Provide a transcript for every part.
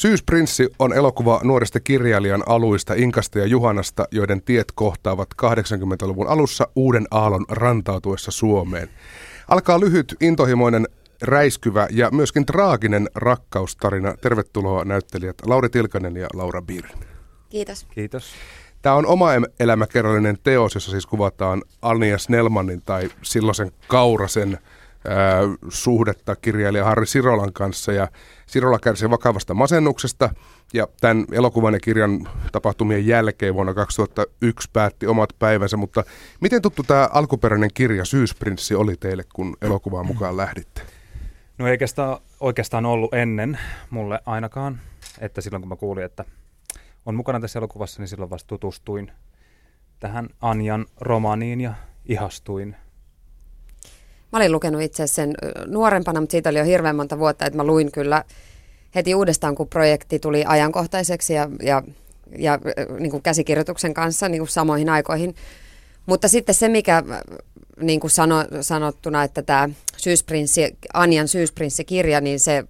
Syysprinssi on elokuva nuoresta kirjailijan aluista Inkasta ja Juhanasta, joiden tiet kohtaavat 80-luvun alussa uuden aallon rantautuessa Suomeen. Alkaa lyhyt, intohimoinen, räiskyvä ja myöskin traaginen rakkaustarina. Tervetuloa näyttelijät Lauri Tilkanen ja Laura Bir. Kiitos. Kiitos. Tämä on oma elämäkerrallinen teos, jossa siis kuvataan Anja Snellmanin tai silloisen Kaurasen suhdetta kirjailija Harri Sirolan kanssa. Ja Sirola kärsii vakavasta masennuksesta ja tämän elokuvan ja kirjan tapahtumien jälkeen vuonna 2001 päätti omat päivänsä. Mutta miten tuttu tämä alkuperäinen kirja Syysprinssi oli teille, kun elokuvaan mukaan lähditte? No eikä sitä oikeastaan ollut ennen mulle ainakaan, että silloin kun mä kuulin, että on mukana tässä elokuvassa, niin silloin vasta tutustuin tähän Anjan romaaniin ja ihastuin. Mä olin lukenut itse sen nuorempana, mutta siitä oli jo hirveän monta vuotta, että mä luin kyllä heti uudestaan, kun projekti tuli ajankohtaiseksi ja, ja, ja niin kuin käsikirjoituksen kanssa niin kuin samoihin aikoihin. Mutta sitten se, mikä niin kuin sano, sanottuna, että tämä syysprinssi, Anjan syysprinssi-kirja, niin se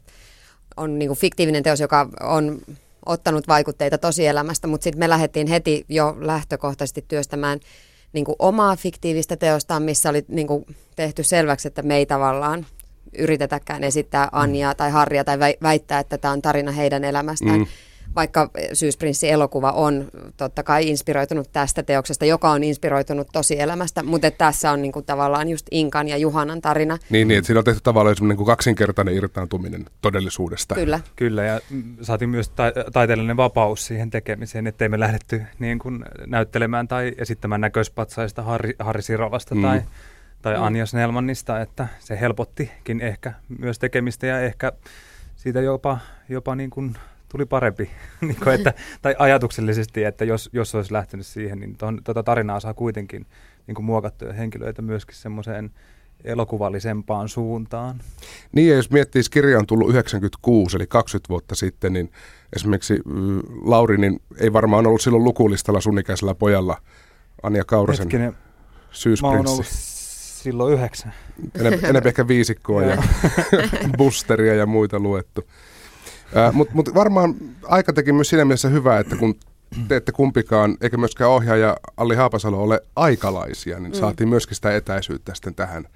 on niin kuin fiktiivinen teos, joka on ottanut vaikutteita tosielämästä, mutta sitten me lähdettiin heti jo lähtökohtaisesti työstämään niin kuin omaa fiktiivistä teostaan, missä oli niin kuin tehty selväksi, että me ei tavallaan yritetäkään esittää Anjaa tai Harria tai väittää, että tämä on tarina heidän elämästään. Mm vaikka Syysprinssi-elokuva on totta kai inspiroitunut tästä teoksesta, joka on inspiroitunut tosielämästä, mutta tässä on niin kuin tavallaan just Inkan ja Juhanan tarina. Niin, niin että siinä on tehty tavallaan semmoinen niin kaksinkertainen irtaantuminen todellisuudesta. Kyllä. Kyllä, ja saatiin myös ta- taiteellinen vapaus siihen tekemiseen, ettei me lähdetty niin kuin näyttelemään tai esittämään näköispatsaista Harri, Harri Sirolasta mm. tai, tai mm. Anja Snellmanista, että se helpottikin ehkä myös tekemistä ja ehkä siitä jopa, jopa niin kuin tuli parempi, niin kuin, että, tai ajatuksellisesti, että jos, jos olisi lähtenyt siihen, niin ton, tota tarinaa saa kuitenkin niin kuin muokattuja henkilöitä myöskin semmoiseen elokuvallisempaan suuntaan. Niin ja jos miettii, kirja on tullut 96, eli 20 vuotta sitten, niin esimerkiksi Lauri niin ei varmaan ollut silloin lukulistalla sun ikäisellä pojalla Anja Kaurasen Hetkinen, syysprinssi. silloin yhdeksän. Enemmän ehkä viisikkoa ja boosteria ja muita luettu. Mutta mut varmaan aika teki myös siinä mielessä hyvää, että kun te ette kumpikaan, eikä myöskään ohjaaja Alli Haapasalo ole aikalaisia, niin mm. saatiin myöskin sitä etäisyyttä sitten tähän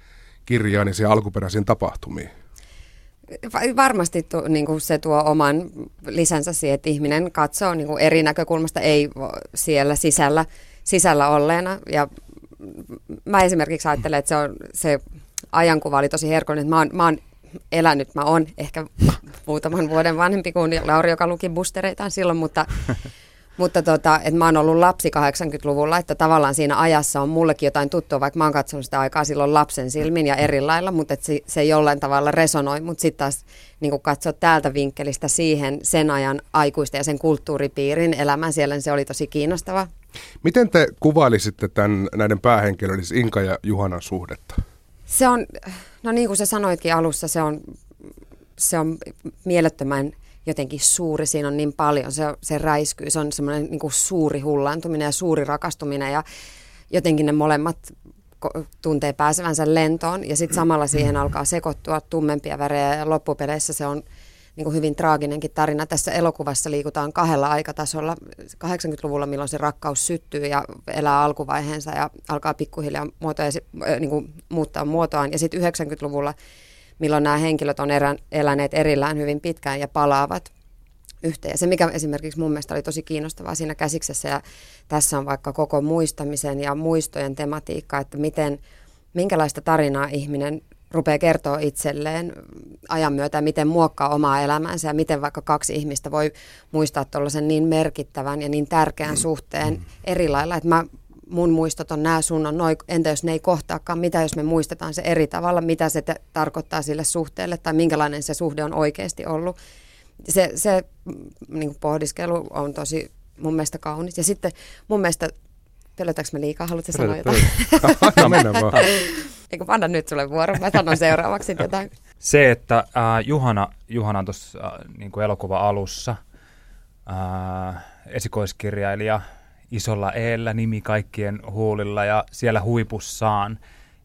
kirjaan ja siihen alkuperäisiin tapahtumiin. Varmasti tu, niin kuin se tuo oman lisänsä siihen, että ihminen katsoo niin kuin eri näkökulmasta, ei siellä sisällä, sisällä olleena. Ja mä esimerkiksi ajattelen, että se, on, se ajankuva oli tosi herkullinen. Mä oon, mä oon elänyt, mä oon ehkä muutaman vuoden vanhempi kuin Lauri, joka luki boostereitaan silloin, mutta, mutta tota, että mä oon ollut lapsi 80-luvulla, että tavallaan siinä ajassa on mullekin jotain tuttua, vaikka mä oon katsonut sitä aikaa silloin lapsen silmin ja eri lailla, mutta että se, se jollain tavalla resonoi, mutta sitten taas niin katsoa täältä vinkkelistä siihen sen ajan aikuisten ja sen kulttuuripiirin elämän siellä, niin se oli tosi kiinnostava. Miten te kuvailisitte tämän, näiden päähenkilöiden, siis Inka ja Juhanan suhdetta? Se on, no niin kuin sä sanoitkin alussa, se on, se on mielettömän jotenkin suuri, siinä on niin paljon, se, se räiskyy, se on semmoinen niin suuri hullantuminen ja suuri rakastuminen ja jotenkin ne molemmat tuntee pääsevänsä lentoon. Ja sitten samalla siihen alkaa sekoittua tummempia värejä ja loppupeleissä se on niin kuin hyvin traaginenkin tarina. Tässä elokuvassa liikutaan kahdella aikatasolla. 80-luvulla, milloin se rakkaus syttyy ja elää alkuvaiheensa ja alkaa pikkuhiljaa muotoja, niin kuin muuttaa muotoaan. Ja sitten 90-luvulla, milloin nämä henkilöt on erän, eläneet erillään hyvin pitkään ja palaavat yhteen. Ja se, mikä esimerkiksi mun mielestä oli tosi kiinnostavaa siinä käsiksessä, ja tässä on vaikka koko muistamisen ja muistojen tematiikka, että miten, minkälaista tarinaa ihminen rupeaa kertoa itselleen ajan myötä, miten muokkaa omaa elämäänsä ja miten vaikka kaksi ihmistä voi muistaa tuollaisen niin merkittävän ja niin tärkeän suhteen eri lailla, että mä, mun muistot on nämä, sun on noin, entä jos ne ei kohtaakaan, mitä jos me muistetaan se eri tavalla, mitä se te- tarkoittaa sille suhteelle tai minkälainen se suhde on oikeasti ollut. Se, se niin pohdiskelu on tosi mun mielestä kaunis. Ja sitten mun mielestä, pelätäänkö me liikaa, haluatko sanoa jotain? Mennään vaan. Eikö anna nyt sulle vuoro, mä sanon seuraavaksi jotain. Se, että äh, Juhana, Juhana on tuossa äh, niin elokuva alussa, äh, esikoiskirjailija isolla eellä, nimi kaikkien huulilla ja siellä huipussaan.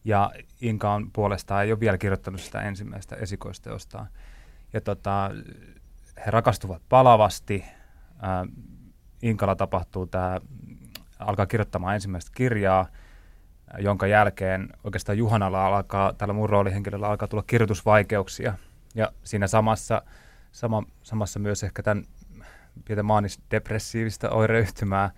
Ja Inka on puolestaan ole vielä kirjoittanut sitä ensimmäistä esikoisteostaan. Ja tota, he rakastuvat palavasti. Ää, Inkalla tapahtuu tämä, alkaa kirjoittamaan ensimmäistä kirjaa, jonka jälkeen oikeastaan Juhanalla alkaa, tällä mun roolihenkilöllä alkaa tulla kirjoitusvaikeuksia. Ja siinä samassa, sama, samassa myös ehkä tämän pientä maanis-depressiivistä oireyhtymää.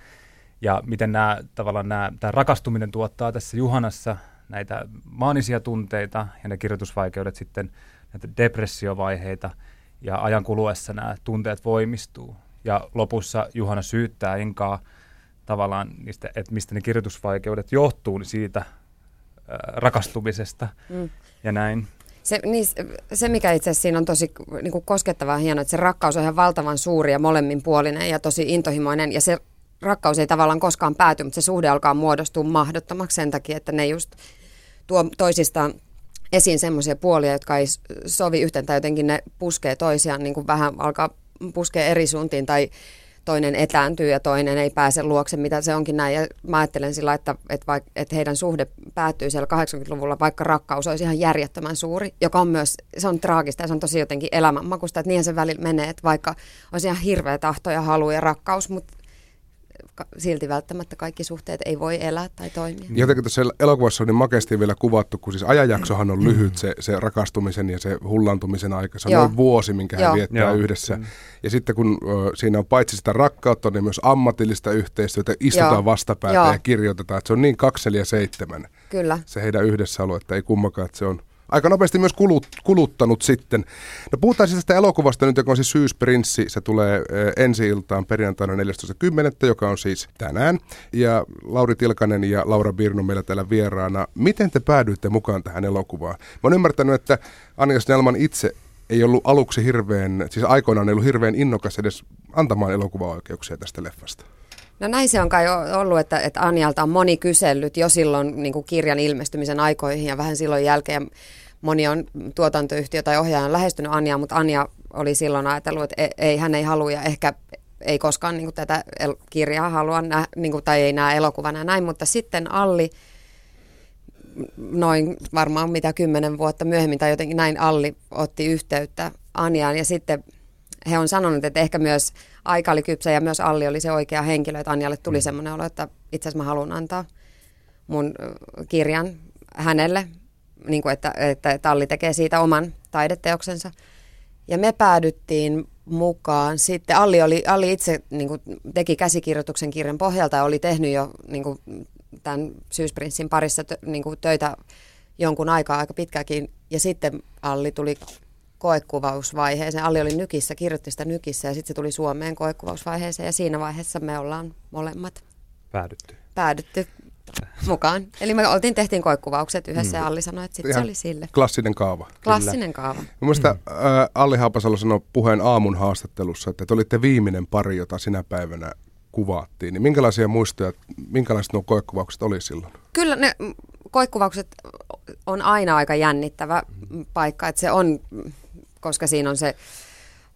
Ja miten nämä, tavallaan nämä, tämä rakastuminen tuottaa tässä Juhanassa näitä maanisia tunteita ja ne kirjoitusvaikeudet sitten näitä depressiovaiheita. Ja ajan kuluessa nämä tunteet voimistuu. Ja lopussa Juhana syyttää Inkaa tavallaan niistä, että mistä ne kirjoitusvaikeudet johtuu, niin siitä äh, rakastumisesta mm. ja näin. Se, niin, se, mikä itse asiassa siinä on tosi niin kuin koskettavaa hienoa, että se rakkaus on ihan valtavan suuri ja molemminpuolinen ja tosi intohimoinen. Ja se rakkaus ei tavallaan koskaan pääty, mutta se suhde alkaa muodostua mahdottomaksi sen takia, että ne just tuo toisistaan esiin semmoisia puolia, jotka ei sovi yhteen tai jotenkin ne puskee toisiaan, niin kuin vähän alkaa puskea eri suuntiin tai toinen etääntyy ja toinen ei pääse luokse, mitä se onkin näin. Ja mä ajattelen sillä, että, että, vaik, että heidän suhde päättyy siellä 80-luvulla, vaikka rakkaus olisi ihan järjettömän suuri, joka on myös, se on traagista ja se on tosi jotenkin elämänmakusta, että niinhän se välillä menee, että vaikka olisi ihan hirveä tahto ja halu ja rakkaus, mutta silti välttämättä kaikki suhteet ei voi elää tai toimia. Jotenkin tässä elokuvassa on niin makeasti vielä kuvattu, kun siis ajanjaksohan on lyhyt se, se rakastumisen ja se hullantumisen aika. Se on noin vuosi, minkä Joo. he viettää Joo. yhdessä. Mm. Ja sitten kun ö, siinä on paitsi sitä rakkautta, niin myös ammatillista yhteistyötä, istutaan Joo. vastapäätä Joo. ja kirjoitetaan. Että se on niin kakseli ja seitsemän. Kyllä. Se heidän yhdessäolo, että ei kummakaan, että se on aika nopeasti myös kulut, kuluttanut sitten. No puhutaan siis tästä elokuvasta nyt, joka on siis Syysprinssi. Se tulee eh, ensi iltaan perjantaina 14.10., joka on siis tänään. Ja Lauri Tilkanen ja Laura Birno meillä täällä vieraana. Miten te päädyitte mukaan tähän elokuvaan? Mä oon ymmärtänyt, että Anja Snellman itse ei ollut aluksi hirveän, siis aikoinaan ei ollut hirveän innokas edes antamaan elokuvaoikeuksia tästä leffasta. No näin se on kai ollut, että, että Anjalta on moni kysellyt jo silloin niin kuin kirjan ilmestymisen aikoihin ja vähän silloin jälkeen. Moni on tuotantoyhtiö tai ohjaaja on lähestynyt Anjaa, mutta Anja oli silloin ajatellut, että e, ei, hän ei halua ja ehkä ei koskaan niin kuin tätä kirjaa halua nä, niin kuin, tai ei näe elokuvana näin, mutta sitten Alli noin varmaan mitä kymmenen vuotta myöhemmin tai jotenkin näin Alli otti yhteyttä Anjaan ja sitten he on sanonut, että ehkä myös aika oli kypsä ja myös Alli oli se oikea henkilö, että Anjalle tuli mm. semmoinen olo, että itse asiassa mä haluan antaa mun kirjan hänelle, niin kuin että, että Talli tekee siitä oman taideteoksensa. Ja me päädyttiin mukaan sitten, Alli, oli, Alli itse niin kuin, teki käsikirjoituksen kirjan pohjalta ja oli tehnyt jo niin kuin, tämän Syysprinssin parissa tö, niin kuin, töitä jonkun aikaa aika pitkäkin. Ja sitten Alli tuli koekuvausvaiheeseen. Alli oli Nykissä, kirjoitti sitä Nykissä ja sitten se tuli Suomeen koekuvausvaiheeseen ja siinä vaiheessa me ollaan molemmat päädytty. Päädytty mukaan. Eli me oltiin, tehtiin koekuvaukset yhdessä mm. ja Alli sanoi, että sitten se oli sille. Klassinen kaava. Klassinen Kyllä. kaava. Mielestäni mm. äh, Alli Haapasalo sanoi puheen aamun haastattelussa, että te olitte viimeinen pari, jota sinä päivänä kuvattiin. Niin minkälaisia muistoja, minkälaiset nuo koekuvaukset oli silloin? Kyllä ne koekuvaukset on aina aika jännittävä mm. paikka, että se on koska siinä on se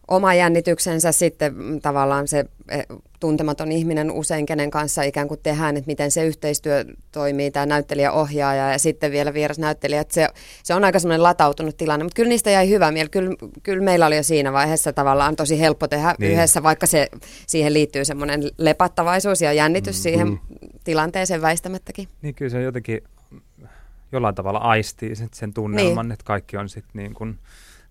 oma jännityksensä sitten tavallaan se eh, tuntematon ihminen usein, kenen kanssa ikään kuin tehdään, että miten se yhteistyö toimii, tämä näyttelijä ohjaaja ja sitten vielä vieras näyttelijä. Että se, se on aika semmoinen latautunut tilanne, mutta kyllä niistä jäi hyvä mieli. Kyllä, kyllä meillä oli jo siinä vaiheessa tavallaan tosi helppo tehdä niin. yhdessä, vaikka se, siihen liittyy semmoinen lepattavaisuus ja jännitys mm-hmm. siihen tilanteeseen väistämättäkin. Niin kyllä se jotenkin jollain tavalla aistii sen, sen tunnelman, niin. että kaikki on sitten niin kuin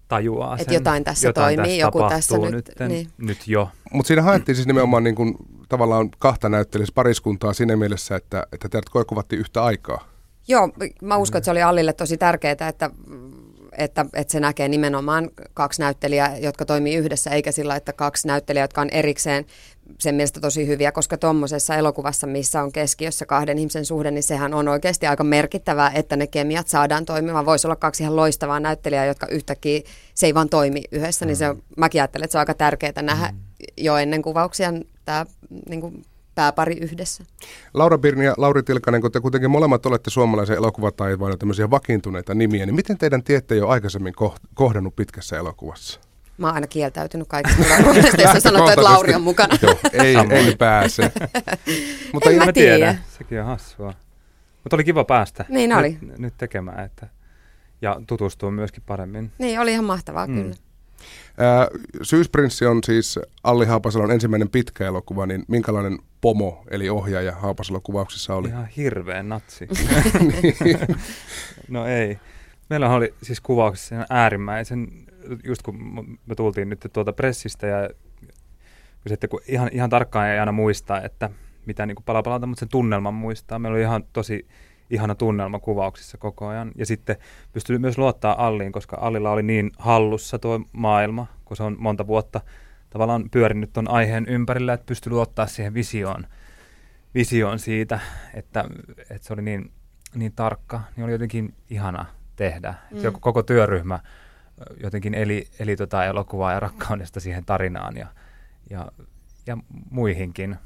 tajuaa Että jotain tässä jotain toimii, tässä joku tässä nyt. Nyt, niin. nyt jo. Mutta siinä haettiin siis nimenomaan niin kuin, tavallaan kahta näyttelijässä pariskuntaa siinä mielessä, että, että teidät koikuvattiin yhtä aikaa. Joo, mä uskon, että se oli Allille tosi tärkeää, että että, että se näkee nimenomaan kaksi näyttelijää, jotka toimii yhdessä, eikä sillä, että kaksi näyttelijää, jotka on erikseen sen mielestä tosi hyviä, koska tuommoisessa elokuvassa, missä on keskiössä kahden ihmisen suhde, niin sehän on oikeasti aika merkittävää, että ne kemiat saadaan toimimaan. Voisi olla kaksi ihan loistavaa näyttelijää, jotka yhtäkkiä se ei vaan toimi yhdessä, mm. niin se, mäkin ajattelen, että se on aika tärkeää nähdä mm. jo ennen kuvauksia tämä niin kuin, pääpari yhdessä. Laura Birni ja Lauri Tilkanen, kun te kuitenkin molemmat olette suomalaisen elokuvataivaan tämmöisiä vakiintuneita nimiä, niin miten teidän tiette jo aikaisemmin kohdannut pitkässä elokuvassa? Mä oon aina kieltäytynyt kaikista roolista, jos sanottu, että Lauri on mukana. Joo, ei, ei pääse. Mutta en mä tiedä. tiedä. Sekin on hassua. Mutta oli kiva päästä niin oli. Nyt, nyt tekemään että, ja tutustua myöskin paremmin. Niin, oli ihan mahtavaa mm. kyllä. Syysprinssi on siis Alli Haapasalon ensimmäinen pitkä elokuva, niin minkälainen pomo, eli ohjaaja Haapasalon kuvauksissa oli? Ihan hirveän natsi. no ei. Meillä oli siis kuvauksessa äärimmäisen, just kun me tultiin nyt tuolta pressistä ja sitten kun ihan, ihan tarkkaan ei aina muista, että mitä niin kuin palapalalta, mutta sen tunnelman muistaa. Meillä oli ihan tosi ihana tunnelma kuvauksissa koko ajan. Ja sitten pystyi myös luottaa Alliin, koska Allilla oli niin hallussa tuo maailma, kun se on monta vuotta tavallaan pyörinyt tuon aiheen ympärillä, että pystyi luottaa siihen visioon, visioon siitä, että, että se oli niin, niin tarkka, niin oli jotenkin ihana tehdä. Mm. Se koko työryhmä jotenkin eli, eli tota elokuvaa ja rakkaudesta siihen tarinaan ja, ja, ja muihinkin.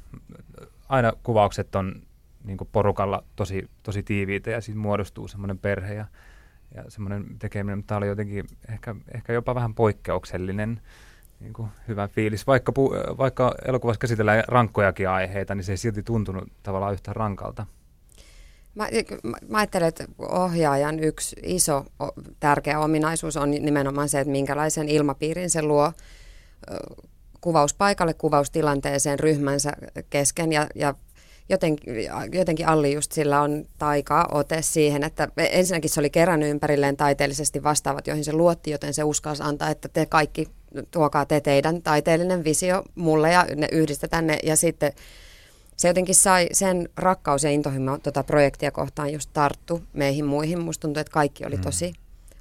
Aina kuvaukset on niin porukalla tosi, tosi tiiviitä ja siitä muodostuu semmoinen perhe ja, ja semmoinen tekeminen, mutta tämä oli jotenkin ehkä, ehkä jopa vähän poikkeuksellinen niin kuin hyvä fiilis. Vaikka, pu, vaikka elokuvassa käsitellään rankkojakin aiheita, niin se ei silti tuntunut tavallaan yhtä rankalta. Mä, mä ajattelen, että ohjaajan yksi iso tärkeä ominaisuus on nimenomaan se, että minkälaisen ilmapiirin se luo kuvauspaikalle, kuvaustilanteeseen ryhmänsä kesken ja, ja jotenkin, jotenkin Alli just sillä on taika ote siihen, että ensinnäkin se oli kerännyt ympärilleen taiteellisesti vastaavat, joihin se luotti, joten se uskalsi antaa, että te kaikki tuokaa te teidän taiteellinen visio mulle ja ne yhdistetään ne ja sitten se jotenkin sai sen rakkaus ja intohimo tuota projektia kohtaan just tarttu meihin muihin. Musta tuntuu, että kaikki oli mm. tosi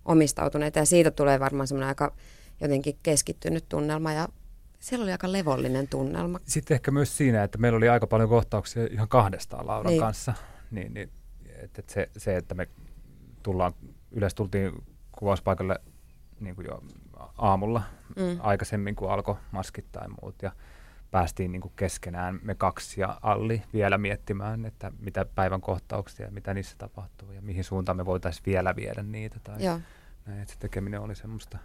omistautuneita ja siitä tulee varmaan semmoinen aika jotenkin keskittynyt tunnelma ja siellä oli aika levollinen tunnelma. Sitten ehkä myös siinä, että meillä oli aika paljon kohtauksia ihan kahdestaan Lauran niin. kanssa. Niin, niin, että se, se, että me tullaan, yleensä tultiin kuvauspaikalle niin kuin jo aamulla mm. aikaisemmin kuin alkoi maskit tai muut. Ja päästiin niin kuin keskenään me kaksi ja Alli vielä miettimään, että mitä päivän kohtauksia ja mitä niissä tapahtuu ja mihin suuntaan me voitaisiin vielä viedä niitä. Tai Joo. näin, että se tekeminen oli semmoista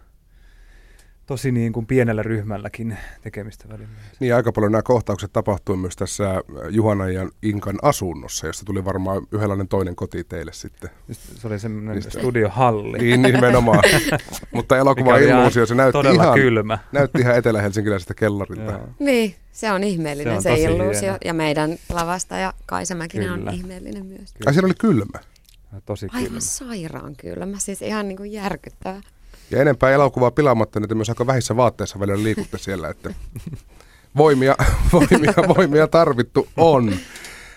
tosi niin kuin pienellä ryhmälläkin tekemistä välillä. Niin aika paljon nämä kohtaukset tapahtui myös tässä äh, Juhana ja Inkan asunnossa, josta tuli varmaan yhdenlainen toinen koti teille sitten. Se oli semmoinen Niistä... studiohalli. Niin, nimenomaan. Mutta elokuva illuusio, se näytti ihan, kylmä. näytti ihan etelä-helsinkiläisestä kellarilta. Niin, se on ihmeellinen se, on se illuusio. Hieno. Ja meidän lavasta ja Kaisa Mäkinen on ihmeellinen myös. Ai siellä oli kylmä? Tosi kylmä. Aivan sairaan kylmä, siis ihan niin kuin järkyttävä. Ja enempää elokuvaa pilaamatta, niin myös aika vähissä vaatteissa välillä liikutte siellä, että voimia, voimia, voimia tarvittu on.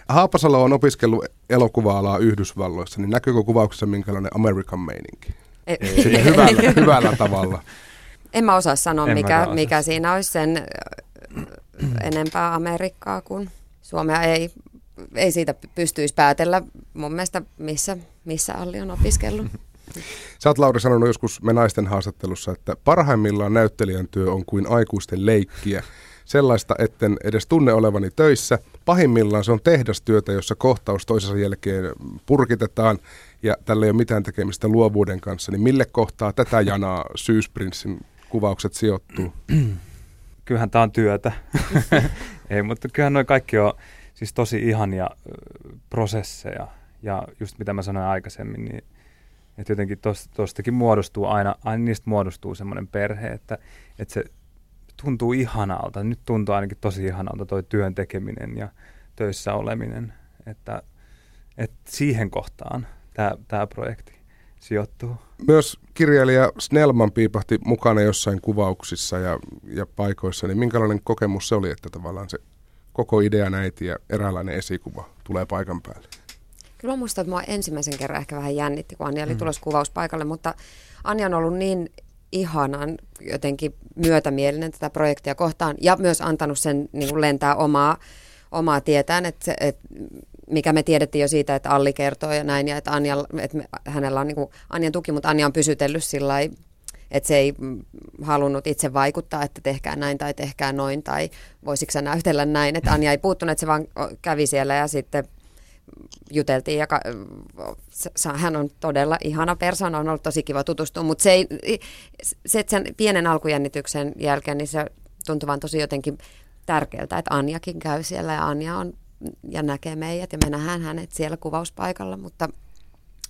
Haapasalo on opiskellut elokuva-alaa Yhdysvalloissa, niin näkyykö kuvauksessa minkälainen American meininki? Ei. hyvällä, hyvällä tavalla. En mä osaa sanoa, mikä, mikä siinä olisi sen enempää Amerikkaa kuin Suomea ei, ei siitä pystyisi päätellä mun mielestä, missä, missä Alli on opiskellut. Sä oot Lauri sanonut joskus me naisten haastattelussa, että parhaimmillaan näyttelijän työ on kuin aikuisten leikkiä. Sellaista, etten edes tunne olevani töissä. Pahimmillaan se on tehdastyötä, jossa kohtaus toisensa jälkeen purkitetaan ja tällä ei ole mitään tekemistä luovuuden kanssa. Niin mille kohtaa tätä janaa Syysprinssin kuvaukset sijoittuu? Kyllähän tämä on työtä. ei, mutta kyllähän noin kaikki on siis tosi ihania prosesseja. Ja just mitä mä sanoin aikaisemmin, niin että jotenkin tuostakin muodostuu aina, aina niistä muodostuu semmoinen perhe, että, että se tuntuu ihanalta. Nyt tuntuu ainakin tosi ihanalta toi työn tekeminen ja töissä oleminen, että, että siihen kohtaan tämä, tämä projekti sijoittuu. Myös kirjailija Snellman piipahti mukana jossain kuvauksissa ja, ja paikoissa, niin minkälainen kokemus se oli, että tavallaan se koko idea näiti ja eräänlainen esikuva tulee paikan päälle? Kyllä mä muistan, että mua ensimmäisen kerran ehkä vähän jännitti, kun Anja oli mm. tulossa kuvauspaikalle, mutta Anja on ollut niin ihanan jotenkin myötämielinen tätä projektia kohtaan ja myös antanut sen niin kuin lentää omaa, omaa tietään, että, se, että mikä me tiedettiin jo siitä, että Alli kertoo ja näin, ja että, Anja, että me, hänellä on niin kuin Anjan tuki, mutta Anja on pysytellyt sillä että se ei halunnut itse vaikuttaa, että tehkää näin tai tehkää noin, tai voisiko sä näytellä näin, että Anja ei puuttunut, että se vaan kävi siellä ja sitten juteltiin ja ka- hän on todella ihana persona, on ollut tosi kiva tutustua, mutta se, ei, se sen pienen alkujännityksen jälkeen niin se tuntui vaan tosi jotenkin tärkeältä, että Anjakin käy siellä ja Anja on ja näkee meidät ja me nähdään hänet siellä kuvauspaikalla, mutta,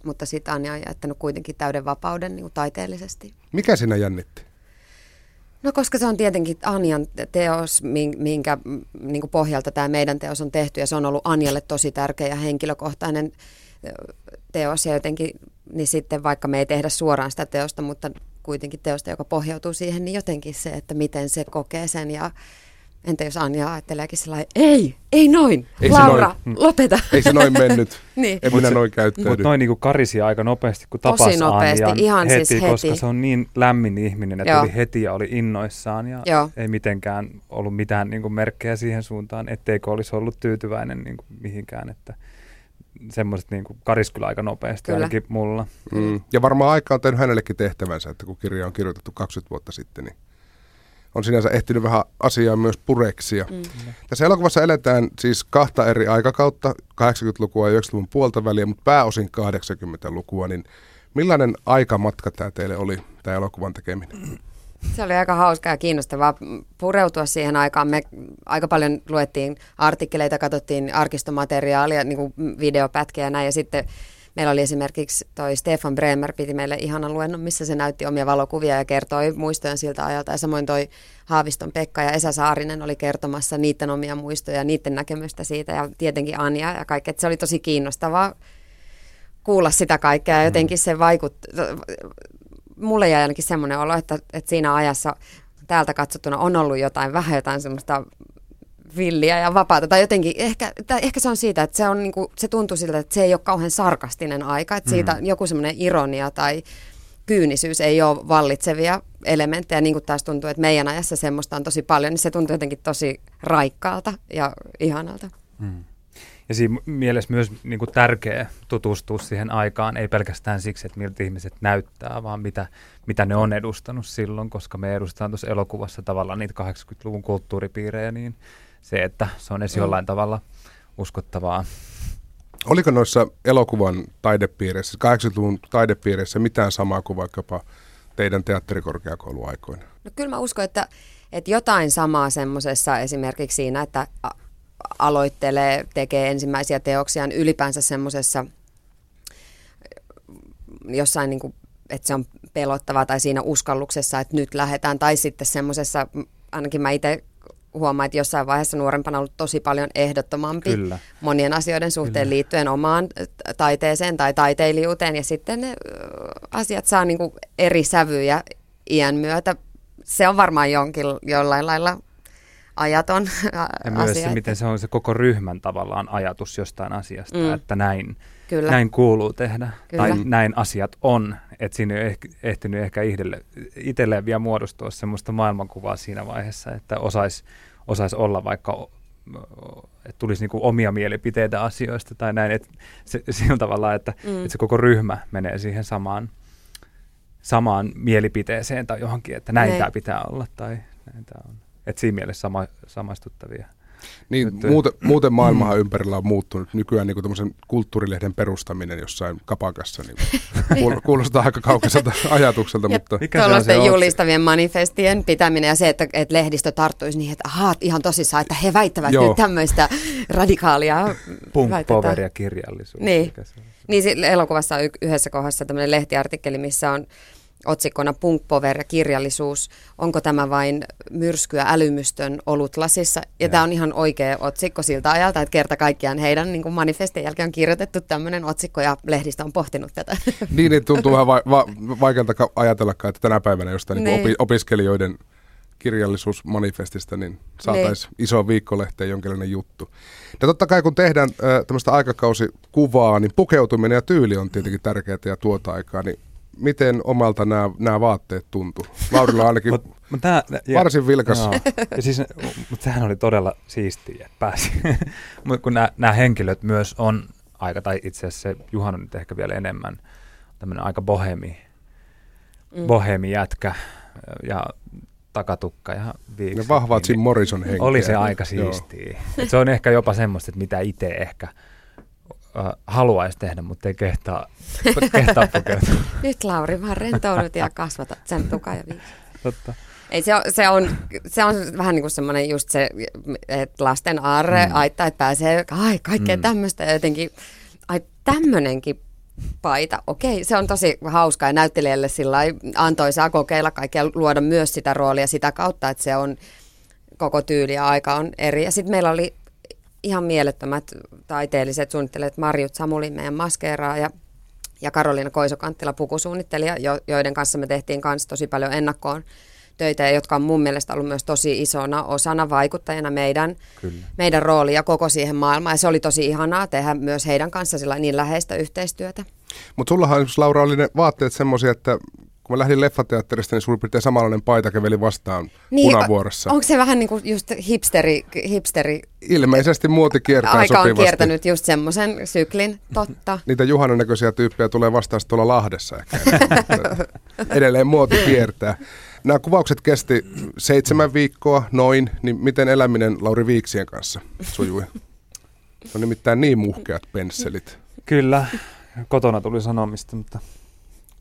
mutta sitten Anja on jättänyt kuitenkin täyden vapauden niin taiteellisesti. Mikä sinä jännitti? No koska se on tietenkin Anjan teos, minkä niin kuin pohjalta tämä meidän teos on tehty ja se on ollut Anjalle tosi tärkeä ja henkilökohtainen teos. Ja jotenkin, niin sitten vaikka me ei tehdä suoraan sitä teosta, mutta kuitenkin teosta, joka pohjautuu siihen, niin jotenkin se, että miten se kokee sen ja Entä jos Anja ajatteleekin sellainen, ei, ei noin, ei Laura, noin, mm. lopeta. Ei se noin mennyt, niin. en minä noin käyttäydy. Mutta noin niin kuin karisi aika nopeasti, kun tapasi nopeasti, Anjan ihan heti, siis heti, koska se on niin lämmin ihminen, että Joo. oli heti ja oli innoissaan ja Joo. ei mitenkään ollut mitään niin kuin merkkejä siihen suuntaan, etteikö olisi ollut tyytyväinen niin kuin mihinkään, että semmoiset niin karis kyllä aika nopeasti kyllä. ainakin mulla. Mm. Ja varmaan aika on tehnyt hänellekin tehtävänsä, että kun kirja on kirjoitettu 20 vuotta sitten, niin on sinänsä ehtinyt vähän asiaa myös pureksia. Mm. Tässä elokuvassa eletään siis kahta eri aikakautta, 80-lukua ja 90-luvun puolta väliä, mutta pääosin 80-lukua, niin millainen aikamatka tämä teille oli, tämä elokuvan tekeminen? Se oli aika hauskaa ja kiinnostavaa pureutua siihen aikaan. Me aika paljon luettiin artikkeleita, katsottiin arkistomateriaalia, niin kuin videopätkiä ja näin, ja sitten Meillä oli esimerkiksi toi Stefan Bremer piti meille ihanan luennon, missä se näytti omia valokuvia ja kertoi muistoja siltä ajalta. Ja samoin toi Haaviston Pekka ja Esa Saarinen oli kertomassa niiden omia muistoja, niiden näkemystä siitä ja tietenkin Anja ja kaikki. se oli tosi kiinnostavaa kuulla sitä kaikkea ja jotenkin se vaikutti. Mulle jäi ainakin semmoinen olo, että, että siinä ajassa täältä katsottuna on ollut jotain, vähän jotain semmoista villiä ja vapaata. Tai jotenkin, ehkä, tai ehkä se on siitä, että se, on, niin kuin, se tuntuu siltä, että se ei ole kauhean sarkastinen aika. Että siitä mm. joku semmoinen ironia tai kyynisyys ei ole vallitsevia elementtejä, niin kuin taas tuntuu, että meidän ajassa semmoista on tosi paljon, niin se tuntuu jotenkin tosi raikkaalta ja ihanalta. Mm. Ja siinä mielessä myös niin kuin tärkeä tutustua siihen aikaan, ei pelkästään siksi, että miltä ihmiset näyttää, vaan mitä, mitä ne on edustanut silloin, koska me edustetaan tuossa elokuvassa tavallaan niitä 80-luvun kulttuuripiirejä, niin se, että se on edes mm. jollain tavalla uskottavaa. Oliko noissa elokuvan taidepiireissä, 80-luvun taidepiireissä mitään samaa kuin vaikkapa teidän teatterikorkeakouluaikoina? No kyllä mä uskon, että, että jotain samaa semmoisessa esimerkiksi siinä, että aloittelee, tekee ensimmäisiä teoksiaan ylipäänsä semmoisessa jossain niin kuin, että se on pelottavaa tai siinä uskalluksessa, että nyt lähdetään, tai sitten semmoisessa, ainakin mä itse huomaa, että jossain vaiheessa nuorempana on ollut tosi paljon ehdottomampi Kyllä. monien asioiden suhteen Kyllä. liittyen omaan taiteeseen tai taiteilijuuteen, ja sitten ne asiat saa niin kuin eri sävyjä iän myötä. Se on varmaan jonkin, jollain lailla ajaton ja myös asia. se, miten se on se koko ryhmän tavallaan ajatus jostain asiasta, mm. että näin, Kyllä. näin kuuluu tehdä Kyllä. tai näin asiat on. Että siinä ei ehtinyt ehkä itselle, itselleen vielä muodostua sellaista maailmankuvaa siinä vaiheessa, että osaisi osais olla vaikka että tulisi niinku omia mielipiteitä asioista tai näin, että se, sillä tavalla, että, mm. että se koko ryhmä menee siihen samaan, samaan mielipiteeseen tai johonkin, että näin tämä pitää olla tai näin tämä on. Että siinä mielessä sama, samaistuttavia. Niin, Nyt, muuten, muuten maailmahan ympärillä on muuttunut. Nykyään niin kuin kusturилehden perustaminen jossain kapakassa niin kuulostaa aika kaukaiselta ajatukselta. Ja mutta... Tuollaisten julistavien manifestien pitäminen ja se, että, että lehdistö tarttuisi niin, että ahaa, ihan tosissaan, että he väittävät Joo. nyt tämmöistä radikaalia Punk, power ja kirjallisuus. Niin, niin elokuvassa on yhdessä kohdassa tämmöinen lehtiartikkeli, missä on otsikkona Punkpover ja kirjallisuus. Onko tämä vain myrskyä älymystön olutlasissa? Ja, ja. tämä on ihan oikea otsikko siltä ajalta, että kerta kaikkiaan heidän niin manifestin jälkeen on kirjoitettu tämmöinen otsikko ja lehdistä on pohtinut tätä. Niin, niin tuntuu vähän va- va- vaikealta ajatellakaan, että tänä päivänä jostain niin. Niin opi- opiskelijoiden kirjallisuusmanifestista, niin saataisiin niin. iso viikkolehteen jonkinlainen juttu. Ja totta kai kun tehdään äh, tämmöistä aikakausikuvaa, niin pukeutuminen ja tyyli on tietenkin tärkeää ja tuota aikaa, niin miten omalta nämä, nämä vaatteet tuntuu? Laurilla ainakin mut, mut tää, varsin vilkas. No, ja siis, mutta sehän oli todella siistiä, että pääsi. mutta kun nämä, nämä henkilöt myös on aika, tai itse asiassa se Juhan on nyt ehkä vielä enemmän, tämmöinen aika bohemi, mm. bohemi jätkä ja takatukka ja viikset. Ne vahvat niin, Morrison henkeä. Oli se aika siistiä. se on ehkä jopa semmoista, että mitä itse ehkä – äh, haluaisi tehdä, mutta ei kehtaa, kehtaa pukeutua. Nyt Lauri, vaan rentoudut ja kasvatat sen tuka ja Totta. Ei, se, on, se, on, se on vähän niin kuin semmoinen just se, että lasten aarre mm. aittaa, että pääsee ai, kaikkea mm. tämmöistä ja jotenkin, ai tämmöinenkin paita. Okei, se on tosi hauska ja näyttelijälle sillä antoisaa kokeilla kaikkea, luoda myös sitä roolia sitä kautta, että se on koko tyyli ja aika on eri. Ja sitten meillä oli ihan mielettömät taiteelliset suunnittelijat, Marjut Samuli, meidän maskeeraa ja, ja Karoliina Koisokanttila pukusuunnittelija, jo, joiden kanssa me tehtiin kanssa tosi paljon ennakkoon töitä, jotka on mun mielestä ollut myös tosi isona osana vaikuttajana meidän, Kyllä. meidän roolia ja koko siihen maailmaan. Ja se oli tosi ihanaa tehdä myös heidän kanssa niin läheistä yhteistyötä. Mutta sullahan Laura oli ne vaatteet semmoisia, että kun mä lähdin leffateatterista, niin suurin piirtein samanlainen paita käveli vastaan niin, punavuorossa. Onko se vähän niin kuin just hipsteri, hipsteri? Ilmeisesti muoti kiertää Aika sopivasti. on kiertänyt just semmoisen syklin, totta. Niitä Juhanan näköisiä tyyppejä tulee vastaan tuolla Lahdessa ehkä. Edelleen muoti kiertää. Nämä kuvaukset kesti seitsemän viikkoa noin, niin miten eläminen Lauri Viiksien kanssa sujui? Se on nimittäin niin muhkeat pensselit. Kyllä, kotona tuli sanomista, mutta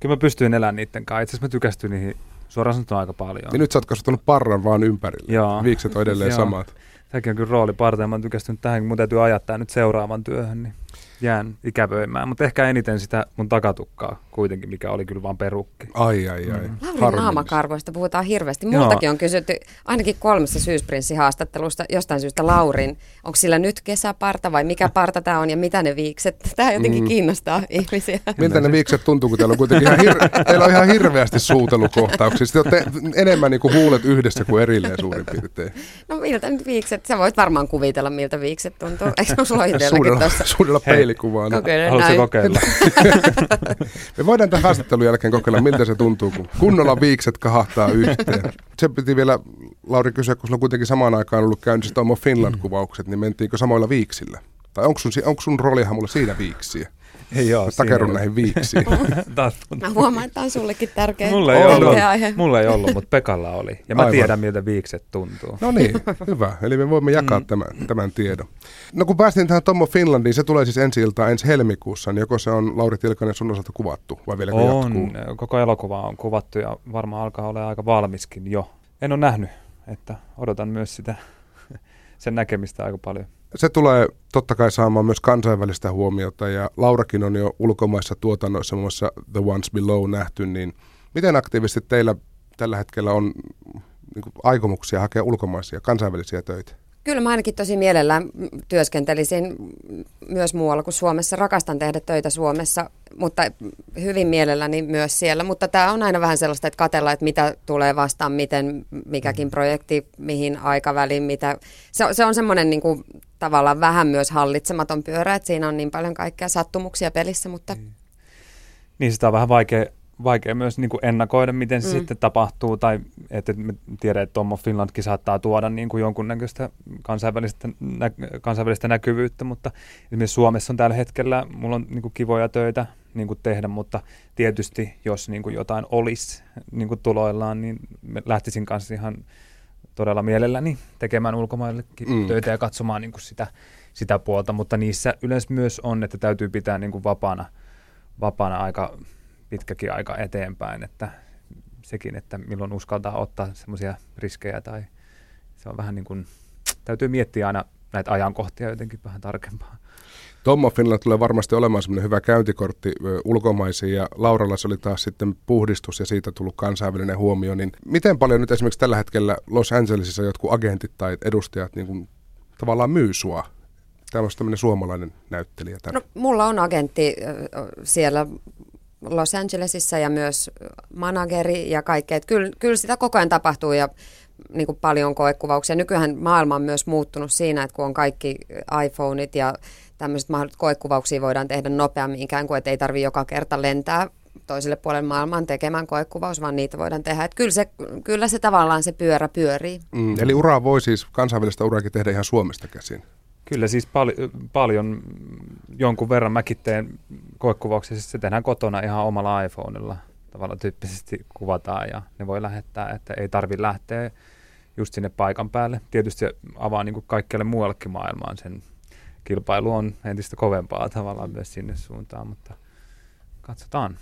kyllä mä pystyin elämään niiden kanssa. Itse asiassa mä tykästyin niihin suoraan sanottuna aika paljon. Niin nyt sä oot kasvattanut parran vaan ympärille. Joo. Viikset on edelleen samat. Tämäkin on kyllä rooli parteen. Mä oon tykästynyt tähän, kun mun täytyy ajattaa nyt seuraavan työhön. Niin jään ikävöimään, mutta ehkä eniten sitä mun takatukkaa kuitenkin, mikä oli kyllä vaan perukki. Ai, ai, ai. Mm. Laurin naamakarvoista puhutaan hirveästi. Multakin Joo. on kysytty ainakin kolmessa syysprinssihaastattelusta jostain syystä Laurin. Onko sillä nyt kesäparta vai mikä parta tämä on ja mitä ne viikset? Tämä jotenkin mm. kiinnostaa ihmisiä. Miltä ne viikset tuntuu, kun teillä on kuitenkin ihan, hir- teillä on ihan hirveästi suutelukohtauksia. Sitten olette enemmän niin kuin huulet yhdessä kuin erilleen suurin piirtein. No miltä nyt viikset? Sä voit varmaan kuvitella, miltä viikset tuntuu. Eikö sulla suudella, suudella mielikuvaa. Kokeile Haluatko kokeilla? Me voidaan tämän haastattelun jälkeen kokeilla, miltä se tuntuu, kun kunnolla viikset kahahtaa yhteen. Se piti vielä, Lauri, kysyä, kun sulla on kuitenkin samaan aikaan ollut käynnissä Tomo Finland-kuvaukset, niin mentiinkö samoilla viiksillä? Tai onko sun, onko sun roolihamulla siinä viiksiä? Ei ole. Takerun näihin viiksiin. Mä huomaan, että on sullekin tärkeä mulla ei, ollut, aihe. mulla ei ollut, mutta Pekalla oli. Ja mä Aivan. tiedän, miltä viikset tuntuu. No niin, hyvä. Eli me voimme jakaa mm. tämän, tämän tiedon. No kun päästiin tähän Tommo Finlandiin, se tulee siis ensi iltaan ensi helmikuussa, niin joko se on Lauri Tilkanen sun osalta kuvattu vai vielä on, jatkuu? koko elokuva on kuvattu ja varmaan alkaa olla aika valmiskin jo. En ole nähnyt, että odotan myös sitä sen näkemistä aika paljon. Se tulee totta kai saamaan myös kansainvälistä huomiota ja Laurakin on jo ulkomaissa tuotannoissa muun muassa The Ones Below nähty, niin miten aktiivisesti teillä tällä hetkellä on niin kuin, aikomuksia hakea ulkomaisia kansainvälisiä töitä? Kyllä mä ainakin tosi mielellään työskentelisin myös muualla kuin Suomessa. Rakastan tehdä töitä Suomessa, mutta hyvin mielelläni myös siellä. Mutta tämä on aina vähän sellaista, että katella, että mitä tulee vastaan, miten mikäkin projekti, mihin aikaväliin, mitä. Se, se on semmoinen niin kuin, tavallaan vähän myös hallitsematon pyörä, että siinä on niin paljon kaikkea sattumuksia pelissä, mutta... Niin, niin sitä on vähän vaikea vaikea myös niin kuin ennakoida, miten se mm. sitten tapahtuu, tai että me tiedän, että Tommo Finlandkin saattaa tuoda niin kuin jonkunnäköistä kansainvälistä, nä, kansainvälistä näkyvyyttä, mutta esimerkiksi Suomessa on tällä hetkellä, mulla on niin kuin kivoja töitä niin kuin tehdä, mutta tietysti jos niin kuin jotain olisi niin kuin tuloillaan, niin lähtisin kanssa ihan todella mielelläni tekemään ulkomaillekin mm. töitä ja katsomaan niin kuin sitä, sitä puolta, mutta niissä yleensä myös on, että täytyy pitää niin kuin vapaana, vapaana aika pitkäkin aika eteenpäin, että sekin, että milloin uskaltaa ottaa semmoisia riskejä tai se on vähän niin kuin, täytyy miettiä aina näitä ajankohtia jotenkin vähän tarkempaa. Tommo Finland tulee varmasti olemaan semmoinen hyvä käyntikortti ulkomaisiin ja Lauralla se oli taas sitten puhdistus ja siitä tullut kansainvälinen huomio. Niin miten paljon nyt esimerkiksi tällä hetkellä Los Angelesissa jotkut agentit tai edustajat niin kuin tavallaan myy sua? Tämä tämmöinen suomalainen näyttelijä. No, mulla on agentti siellä Los Angelesissa ja myös manageri ja kaikkea. Kyllä, kyllä sitä koko ajan tapahtuu ja niin kuin paljon koekuvauksia. Nykyään maailma on myös muuttunut siinä, että kun on kaikki iPhoneit ja tämmöiset mahdolliset koekuvauksia voidaan tehdä nopeammin ikään kuin, että ei tarvitse joka kerta lentää toiselle puolelle maailmaan tekemään koekuvaus, vaan niitä voidaan tehdä. Että kyllä, se, kyllä se tavallaan se pyörä pyörii. Mm, eli uraa voi siis kansainvälistä uraakin tehdä ihan Suomesta käsin? Kyllä siis pal- paljon, jonkun verran mäkin teen koekuvauksia, siis se tehdään kotona ihan omalla iPhoneilla. Tavallaan tyyppisesti kuvataan ja ne voi lähettää, että ei tarvi lähteä just sinne paikan päälle. Tietysti se avaa niin kuin kaikkialle muuallekin maailmaan sen kilpailu on entistä kovempaa tavallaan myös sinne suuntaan, mutta katsotaan.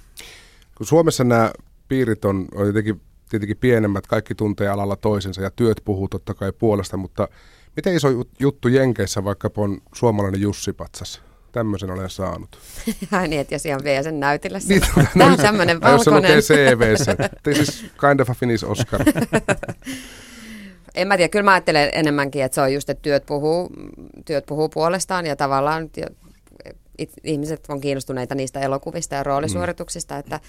Kun Suomessa nämä piirit on, on jotenkin tietenkin pienemmät, kaikki tuntee alalla toisensa ja työt puhuu totta kai puolesta, mutta Miten iso juttu Jenkeissä vaikka on suomalainen Jussi Patsas? tämmöisen olen saanut. Ai niin, että jos ihan vie sen näytillä. Niin, Tämä on tämmöinen Tai jos se valkoinen. lukee CVssä. This is kind of a Finnish Oscar. En mä tiedä, kyllä mä ajattelen enemmänkin, että se on just, että työt puhuu, työt puhuu puolestaan ja tavallaan it, ihmiset on kiinnostuneita niistä elokuvista ja roolisuorituksista, että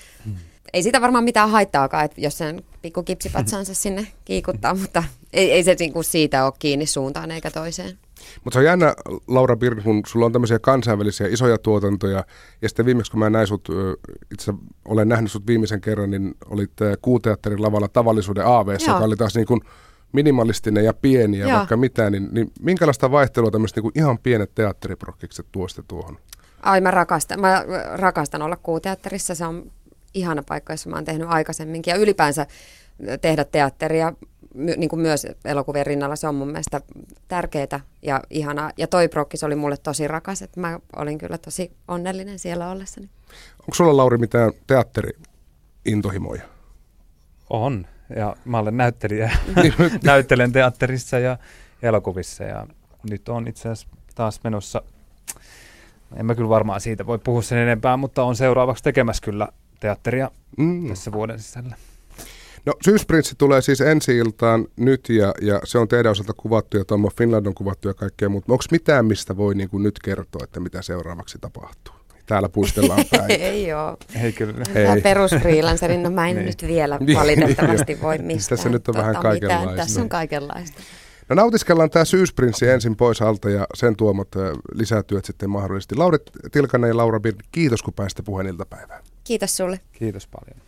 ei siitä varmaan mitään haittaakaan, että jos sen pikku kipsipatsansa sinne kiikuttaa, mutta ei, ei se niinku siitä ole kiinni suuntaan eikä toiseen. Mutta se on jännä, Laura Birn, kun sulla on tämmöisiä kansainvälisiä isoja tuotantoja, ja sitten viimeksi kun mä näin sut, itse olen nähnyt sut viimeisen kerran, niin olit Kuuteatterin lavalla tavallisuuden AV, joka oli taas niin kuin minimalistinen ja pieni ja Joo. vaikka mitään, niin, niin minkälaista vaihtelua tämmöiset niin ihan pienet teatteriprokkikset tuoste tuohon? Ai mä rakastan, mä rakastan olla kuuteatterissa, se on ihana paikka, jossa mä oon tehnyt aikaisemminkin. Ja ylipäänsä tehdä teatteria my, niin kuin myös elokuvien rinnalla, se on mun mielestä tärkeää ja ihanaa. Ja toi prokkis oli mulle tosi rakas, että mä olin kyllä tosi onnellinen siellä ollessani. Onko sulla, Lauri, mitään teatteri-intohimoja? On. Ja mä olen näyttelijä. Näyttelen teatterissa ja elokuvissa. Ja nyt on itse asiassa taas menossa, en mä kyllä varmaan siitä voi puhua sen enempää, mutta on seuraavaksi tekemässä kyllä teatteria Mm. tässä vuoden sisällä. No Syysprinssi tulee siis ensi iltaan nyt ja, ja se on teidän osalta kuvattu ja Tommo Finland on kuvattu ja kaikkea muuta. Onko mitään, mistä voi niin kuin nyt kertoa, että mitä seuraavaksi tapahtuu? Täällä puistellaan päin. Ei oo. Ei kyllä. Ei. Perusfreelancerin, no mä en Niin. nyt vielä Niin, valitettavasti niin, voi joo. mistään. Tässä nyt on vähän tota, mitään. kaikenlaista. Tässä on kaikenlaista. No nautiskellaan tämä Syysprinssi ensin pois alta ja sen tuomat lisätyöt sitten mahdollisesti. Lauri Tilkanen ja Laura Bird, kiitos kun pääsitte puheen iltapäivään. Kiitos sulle. Kiitos paljon.